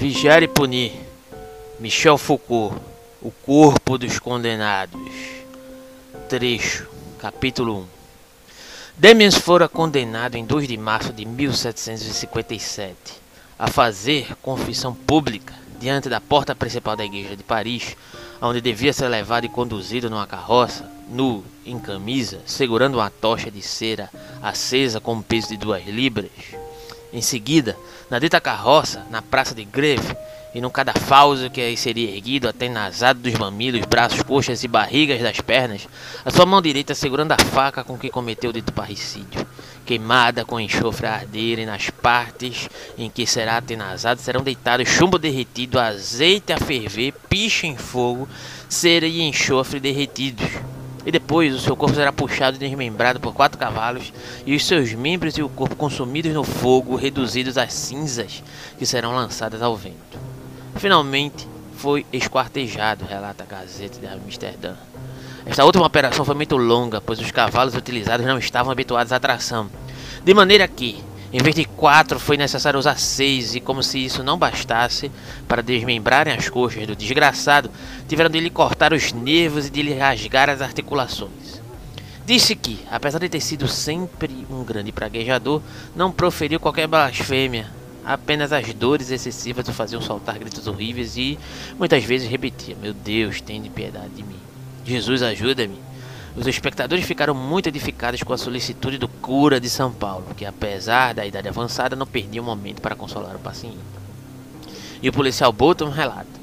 Vigiar e punir. Michel Foucault. O corpo dos condenados. Trecho. Capítulo 1. Demians fora condenado em 2 de março de 1757 a fazer confissão pública diante da porta principal da igreja de Paris, onde devia ser levado e conduzido numa carroça, nu, em camisa, segurando uma tocha de cera acesa com um peso de duas libras. Em seguida, na dita carroça, na praça de Greve, e num cadafalso que aí seria erguido até nasado dos mamilos, braços, coxas e barrigas das pernas, a sua mão direita segurando a faca com que cometeu o dito parricídio, queimada com enxofre a arder, e nas partes em que será atenazado serão deitados chumbo derretido, azeite a ferver, picha em fogo, cera e enxofre derretidos. E depois o seu corpo será puxado e desmembrado por quatro cavalos, e os seus membros e o corpo consumidos no fogo, reduzidos às cinzas que serão lançadas ao vento. Finalmente foi esquartejado, relata a Gazeta de Amsterdã. Esta última operação foi muito longa, pois os cavalos utilizados não estavam habituados à tração, de maneira que, em vez de quatro, foi necessário usar seis, e como se isso não bastasse, para desmembrarem as coxas do desgraçado, tiveram de lhe cortar os nervos e de lhe rasgar as articulações. Disse que, apesar de ter sido sempre um grande praguejador, não proferiu qualquer blasfêmia, apenas as dores excessivas o faziam soltar gritos horríveis e muitas vezes repetia: Meu Deus, de piedade de mim. Jesus, ajuda-me. Os espectadores ficaram muito edificados com a solicitude do cura de São Paulo, que apesar da idade avançada não perdia um momento para consolar o paciente. E o policial Bolton relata: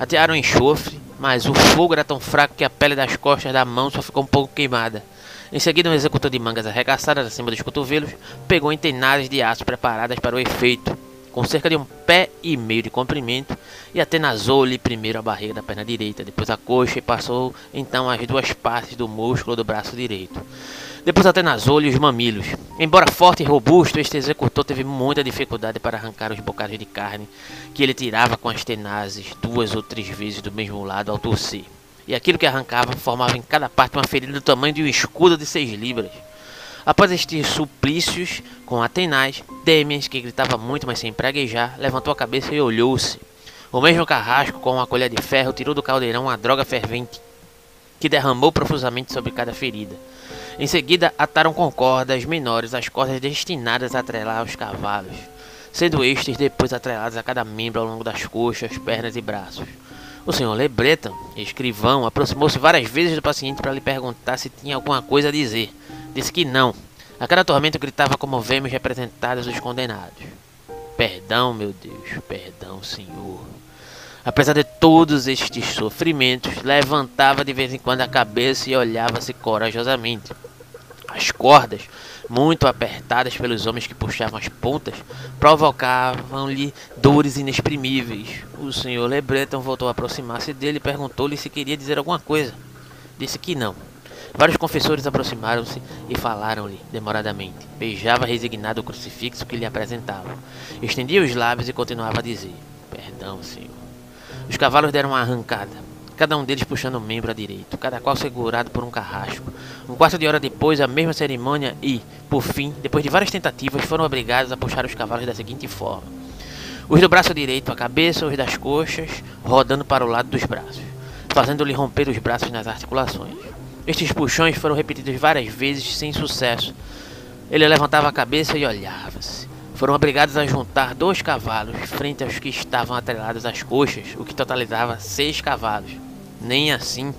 Atearam enxofre, mas o fogo era tão fraco que a pele das costas da mão só ficou um pouco queimada. Em seguida, um executor de mangas arregaçadas acima dos cotovelos pegou entenadas de aço preparadas para o efeito, com cerca de um pé e meio de comprimento, e atenazou-lhe primeiro a barriga da perna direita, depois a coxa e passou então as duas partes do músculo do braço direito. Depois atenazou-lhe os mamilos. Embora forte e robusto, este executor teve muita dificuldade para arrancar os bocados de carne que ele tirava com as tenazes duas ou três vezes do mesmo lado ao torcer e aquilo que arrancava formava em cada parte uma ferida do tamanho de um escudo de seis libras. Após estes suplícios com Atenais, Demias, que gritava muito, mas sem praguejar, levantou a cabeça e olhou-se. O mesmo carrasco, com uma colher de ferro, tirou do caldeirão uma droga fervente, que derramou profusamente sobre cada ferida. Em seguida, ataram com cordas menores as cordas destinadas a atrelar os cavalos, sendo estes depois atrelados a cada membro ao longo das coxas, pernas e braços. O senhor Lebreton, escrivão, aproximou-se várias vezes do paciente para lhe perguntar se tinha alguma coisa a dizer. Disse que não. A cada tormento gritava como vemos representados os condenados. Perdão, meu Deus, perdão, Senhor. Apesar de todos estes sofrimentos, levantava de vez em quando a cabeça e olhava-se corajosamente. As cordas, muito apertadas pelos homens que puxavam as pontas, provocavam-lhe dores inexprimíveis. O senhor Lebreton voltou a aproximar-se dele e perguntou-lhe se queria dizer alguma coisa. Disse que não. Vários confessores aproximaram-se e falaram-lhe demoradamente. Beijava resignado o crucifixo que lhe apresentavam. Estendia os lábios e continuava a dizer: Perdão, senhor. Os cavalos deram uma arrancada cada um deles puxando um membro à direita, cada qual segurado por um carrasco. Um quarto de hora depois, a mesma cerimônia e, por fim, depois de várias tentativas, foram obrigados a puxar os cavalos da seguinte forma: os do braço direito à cabeça, os das coxas, rodando para o lado dos braços, fazendo-lhe romper os braços nas articulações. Estes puxões foram repetidos várias vezes sem sucesso. Ele levantava a cabeça e olhava-se. Foram obrigados a juntar dois cavalos frente aos que estavam atrelados às coxas, o que totalizava seis cavalos nem assim.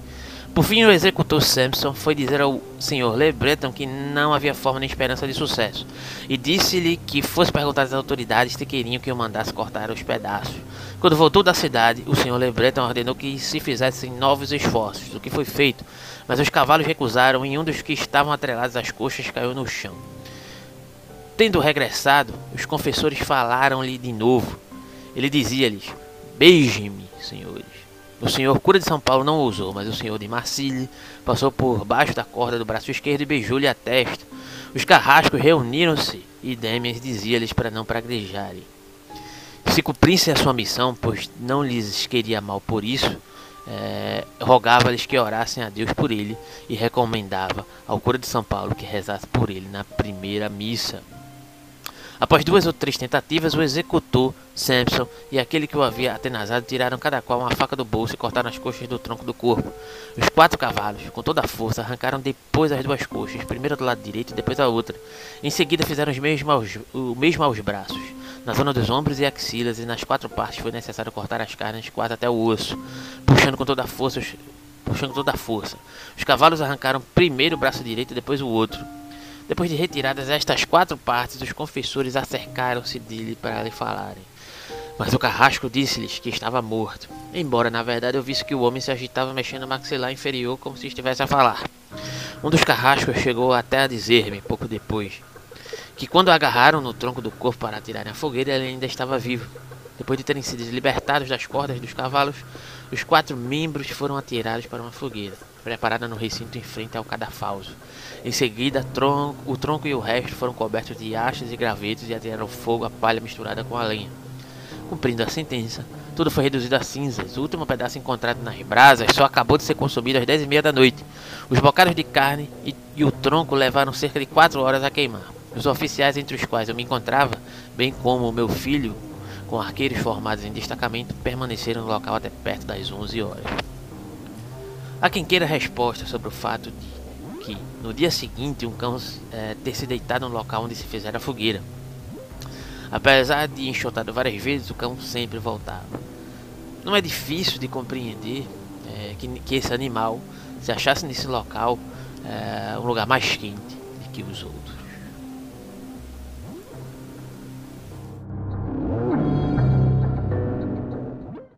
Por fim, o executor Sampson foi dizer ao Sr. LeBreton que não havia forma nem esperança de sucesso, e disse-lhe que fosse perguntar às autoridades se queriam que o mandasse cortar os pedaços. Quando voltou da cidade, o Sr. LeBreton ordenou que se fizessem novos esforços, o que foi feito, mas os cavalos recusaram e um dos que estavam atrelados às coxas caiu no chão. Tendo regressado, os confessores falaram-lhe de novo. Ele dizia-lhes: Beije-me, senhores. O senhor cura de São Paulo não ousou, mas o senhor de Marcille passou por baixo da corda do braço esquerdo e beijou-lhe a testa. Os carrascos reuniram-se e Demias dizia-lhes para não praguejarem. Se cumprissem a sua missão, pois não lhes queria mal por isso, é, rogava-lhes que orassem a Deus por ele e recomendava ao cura de São Paulo que rezasse por ele na primeira missa. Após duas ou três tentativas, o executor, Sampson, e aquele que o havia atenazado tiraram cada qual uma faca do bolso e cortaram as coxas do tronco do corpo. Os quatro cavalos, com toda a força, arrancaram depois as duas coxas, primeiro do lado direito e depois a outra. Em seguida fizeram os mesmos aos, o mesmo aos braços. Na zona dos ombros e axilas e nas quatro partes foi necessário cortar as carnes quase até o osso, puxando com toda a força os, puxando toda a força. Os cavalos arrancaram primeiro o braço direito e depois o outro. Depois de retiradas estas quatro partes, os confessores acercaram-se dele para lhe falarem. Mas o carrasco disse-lhes que estava morto, embora na verdade eu visse que o homem se agitava mexendo o maxilar inferior como se estivesse a falar. Um dos carrascos chegou até a dizer-me, pouco depois, que quando o agarraram no tronco do corpo para atirarem a fogueira, ele ainda estava vivo. Depois de terem sido libertados das cordas dos cavalos, os quatro membros foram atirados para uma fogueira, preparada no recinto em frente ao cadafalso. Em seguida, o tronco e o resto foram cobertos de hastes e gravetos e atiraram fogo à palha misturada com a lenha. Cumprindo a sentença, tudo foi reduzido a cinzas. O último pedaço encontrado nas brasas só acabou de ser consumido às dez e meia da noite. Os bocados de carne e, e o tronco levaram cerca de quatro horas a queimar. Os oficiais entre os quais eu me encontrava, bem como meu filho, com arqueiros formados em destacamento, permaneceram no local até perto das 11 horas. Há quem queira resposta sobre o fato de que, no dia seguinte, um cão é, ter se deitado no local onde se fizera a fogueira. Apesar de enxotado várias vezes, o cão sempre voltava. Não é difícil de compreender é, que, que, esse animal se achasse nesse local é, um lugar mais quente que os outros.